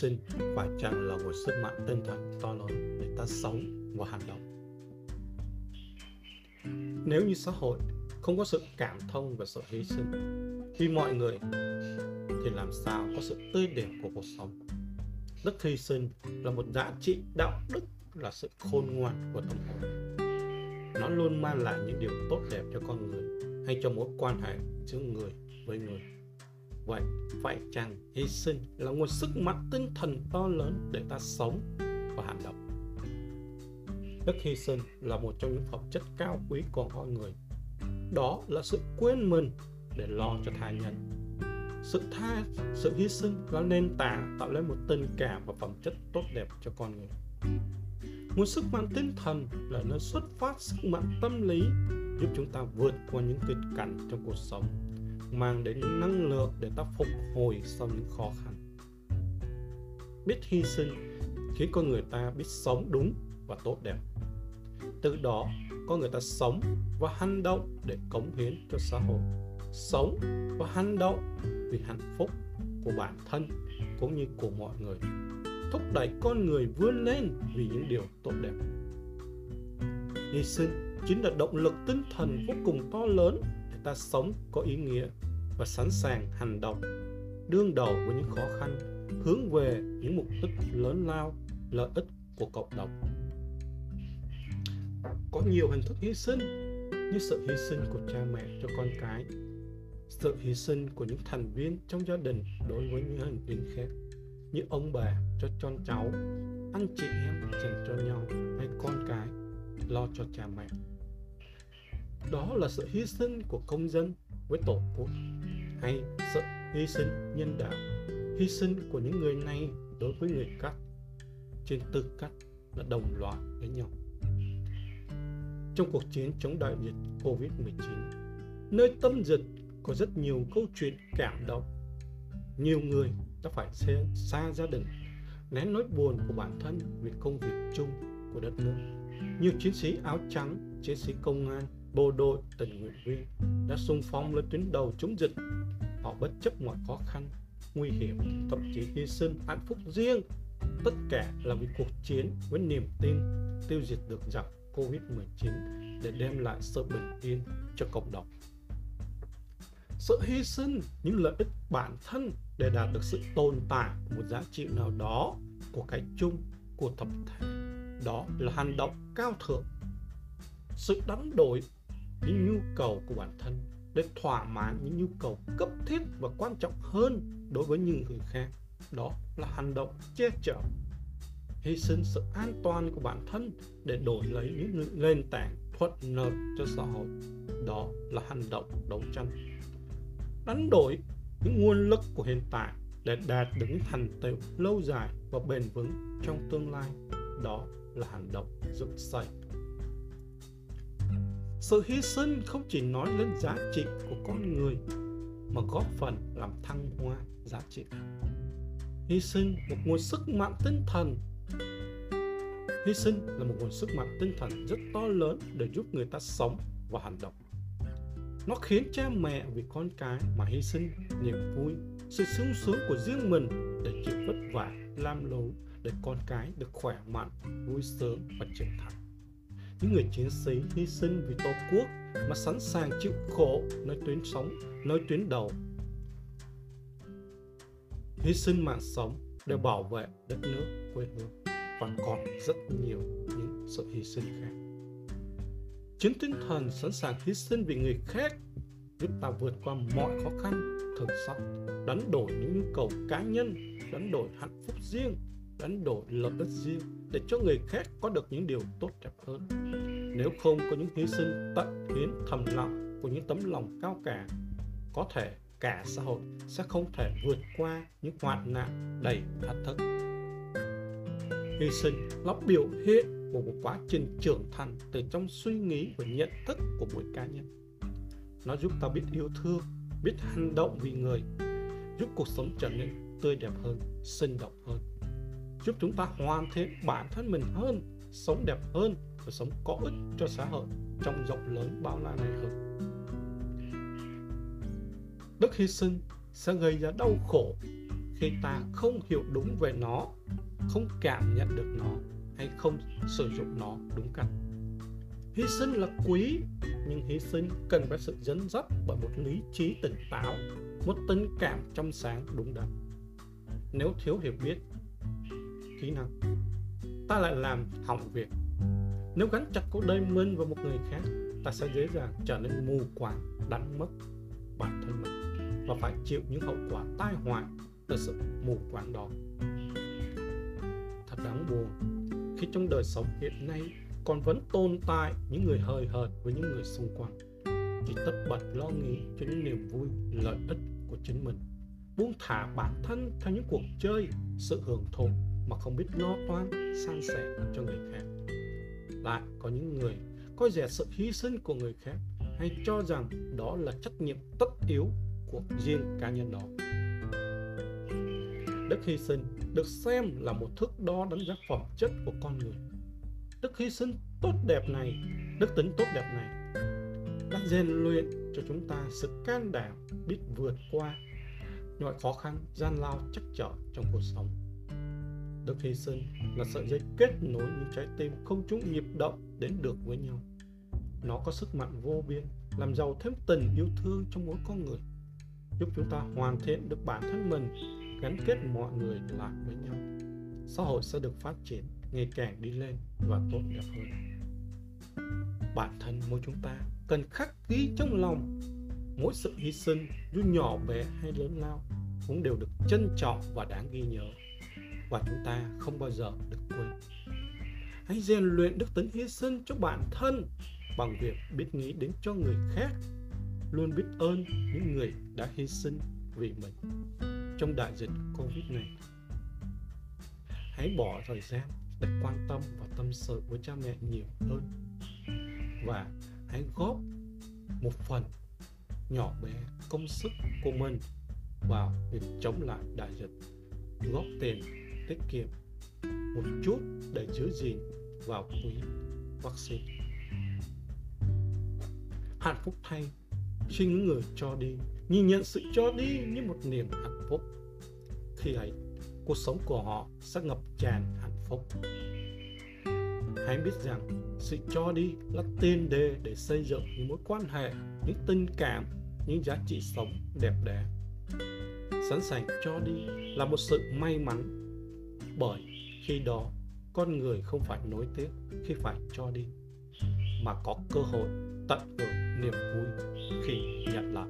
sinh phải chăng là một sức mạnh tinh thần to lớn để ta sống và hành động. Nếu như xã hội không có sự cảm thông và sự hy sinh vì mọi người thì làm sao có sự tươi đẹp của cuộc sống? Đức hy sinh là một giá trị đạo đức, là sự khôn ngoan của tâm hồn. Nó luôn mang lại những điều tốt đẹp cho con người hay cho mối quan hệ giữa người với người vậy phải chăng hy sinh là nguồn sức mạnh tinh thần to lớn để ta sống và hành động? Đức hy sinh là một trong những phẩm chất cao quý của con người. Đó là sự quên mình để lo cho tha nhân. Sự tha, sự hy sinh là nền tảng tạo nên một tình cảm và phẩm chất tốt đẹp cho con người. Nguồn sức mạnh tinh thần là nơi xuất phát sức mạnh tâm lý, giúp chúng ta vượt qua những kịch cảnh trong cuộc sống mang đến những năng lượng để ta phục hồi sau những khó khăn. Biết hy sinh khiến con người ta biết sống đúng và tốt đẹp. Từ đó, con người ta sống và hành động để cống hiến cho xã hội. Sống và hành động vì hạnh phúc của bản thân cũng như của mọi người. Thúc đẩy con người vươn lên vì những điều tốt đẹp. Hy sinh chính là động lực tinh thần vô cùng to lớn ta sống có ý nghĩa và sẵn sàng hành động, đương đầu với những khó khăn, hướng về những mục đích lớn lao, lợi ích của cộng đồng. Có nhiều hình thức hy sinh như sự hy sinh của cha mẹ cho con cái, sự hy sinh của những thành viên trong gia đình đối với những thành viên khác, như ông bà cho con cháu, anh chị em dành cho nhau hay con cái lo cho cha mẹ đó là sự hy sinh của công dân với tổ quốc hay sự hy sinh nhân đạo hy sinh của những người này đối với người khác. Trên tư cách là đồng loại với nhau. Trong cuộc chiến chống đại dịch Covid-19 nơi tâm dịch có rất nhiều câu chuyện cảm động. Nhiều người đã phải xa, xa gia đình nén nỗi buồn của bản thân vì công việc chung của đất nước. Nhiều chiến sĩ áo trắng chiến sĩ công an bộ đội tình nguyện viên đã xung phong lên tuyến đầu chống dịch. Họ bất chấp mọi khó khăn, nguy hiểm, thậm chí hy sinh hạnh phúc riêng. Tất cả là vì cuộc chiến với niềm tin tiêu diệt được giặc Covid-19 để đem lại sự bình yên cho cộng đồng. Sự hy sinh, những lợi ích bản thân để đạt được sự tồn tại của một giá trị nào đó của cái chung, của tập thể. Đó là hành động cao thượng. Sự đánh đổi những nhu cầu của bản thân để thỏa mãn những nhu cầu cấp thiết và quan trọng hơn đối với những người khác. Đó là hành động che chở, hy sinh sự an toàn của bản thân để đổi lấy những nền tảng thuận lợi cho xã hội. Đó là hành động đấu tranh. Đánh đổi những nguồn lực của hiện tại để đạt được những thành tựu lâu dài và bền vững trong tương lai. Đó là hành động dựng xây sự hy sinh không chỉ nói lên giá trị của con người, mà góp phần làm thăng hoa giá trị. Hy sinh một nguồn sức mạnh tinh thần. Hy sinh là một nguồn sức mạnh tinh thần rất to lớn để giúp người ta sống và hành động. Nó khiến cha mẹ vì con cái mà hy sinh niềm vui, sự sung sướng của riêng mình để chịu vất vả lam lố để con cái được khỏe mạnh, vui sướng và trưởng thành những người chiến sĩ hy sinh vì tổ quốc mà sẵn sàng chịu khổ nơi tuyến sống nơi tuyến đầu. Hy sinh mạng sống để bảo vệ đất nước quê hương. Và còn rất nhiều những sự hy sinh khác. Chính tinh thần sẵn sàng hy sinh vì người khác giúp ta vượt qua mọi khó khăn, thử thách, đánh đổi những nhu cầu cá nhân, đánh đổi hạnh phúc riêng đánh đổi lợi ích riêng để cho người khác có được những điều tốt đẹp hơn. Nếu không có những hy sinh tận hiến thầm lặng của những tấm lòng cao cả, có thể cả xã hội sẽ không thể vượt qua những hoạn nạn đầy thách thức. Hy sinh là biểu hiện của một quá trình trưởng thành từ trong suy nghĩ và nhận thức của mỗi cá nhân. Nó giúp ta biết yêu thương, biết hành động vì người, giúp cuộc sống trở nên tươi đẹp hơn, sinh động hơn giúp chúng ta hoàn thiện bản thân mình hơn, sống đẹp hơn và sống có ích cho xã hội trong rộng lớn bao la này hơn. Đức hy sinh sẽ gây ra đau khổ khi ta không hiểu đúng về nó, không cảm nhận được nó hay không sử dụng nó đúng cách. Hy sinh là quý, nhưng hy sinh cần phải sự dẫn dắt bởi một lý trí tỉnh táo, một tình cảm trong sáng đúng đắn. Nếu thiếu hiểu biết kỹ năng. Ta lại làm hỏng việc. Nếu gắn chặt cuộc đời mình vào một người khác, ta sẽ dễ dàng trở nên mù quáng, đánh mất bản thân mình và phải chịu những hậu quả tai họa từ sự mù quáng đó. Thật đáng buồn, khi trong đời sống hiện nay còn vẫn tồn tại những người hời hợt với những người xung quanh, chỉ tất bật lo nghĩ cho những niềm vui, lợi ích của chính mình, buông thả bản thân theo những cuộc chơi, sự hưởng thụ mà không biết lo toan, san sẻ cho người khác. Lại có những người coi rẻ sự hy sinh của người khác hay cho rằng đó là trách nhiệm tất yếu của riêng cá nhân đó? Đức hy sinh được xem là một thước đo đánh giá phẩm chất của con người. Đức hy sinh tốt đẹp này, đức tính tốt đẹp này đã rèn luyện cho chúng ta sự can đảm biết vượt qua mọi khó khăn, gian lao chắc trở trong cuộc sống đức hy sinh là sợi dây kết nối những trái tim không chung nhịp động đến được với nhau. Nó có sức mạnh vô biên, làm giàu thêm tình yêu thương trong mỗi con người, giúp chúng ta hoàn thiện được bản thân mình, gắn kết mọi người lại với nhau. Xã hội sẽ được phát triển, ngày càng đi lên và tốt đẹp hơn. Bản thân mỗi chúng ta cần khắc ghi trong lòng, mỗi sự hy sinh dù nhỏ bé hay lớn lao cũng đều được trân trọng và đáng ghi nhớ và chúng ta không bao giờ được quên. Hãy rèn luyện đức tính hy sinh cho bản thân bằng việc biết nghĩ đến cho người khác, luôn biết ơn những người đã hy sinh vì mình trong đại dịch covid này. Hãy bỏ thời gian để quan tâm và tâm sự với cha mẹ nhiều hơn và hãy góp một phần nhỏ bé công sức của mình vào việc chống lại đại dịch, góp tiền tiết kiệm một chút để giữ gìn vào quỹ vaccine. Hạnh phúc thay, khi những người cho đi, nhìn nhận sự cho đi như một niềm hạnh phúc khi ấy, cuộc sống của họ sẽ ngập tràn hạnh phúc. Hãy biết rằng sự cho đi là tiền đề để xây dựng những mối quan hệ, những tình cảm, những giá trị sống đẹp đẽ. Sẵn sàng cho đi là một sự may mắn bởi khi đó, con người không phải nối tiếc khi phải cho đi, mà có cơ hội tận hưởng niềm vui khi nhận lại.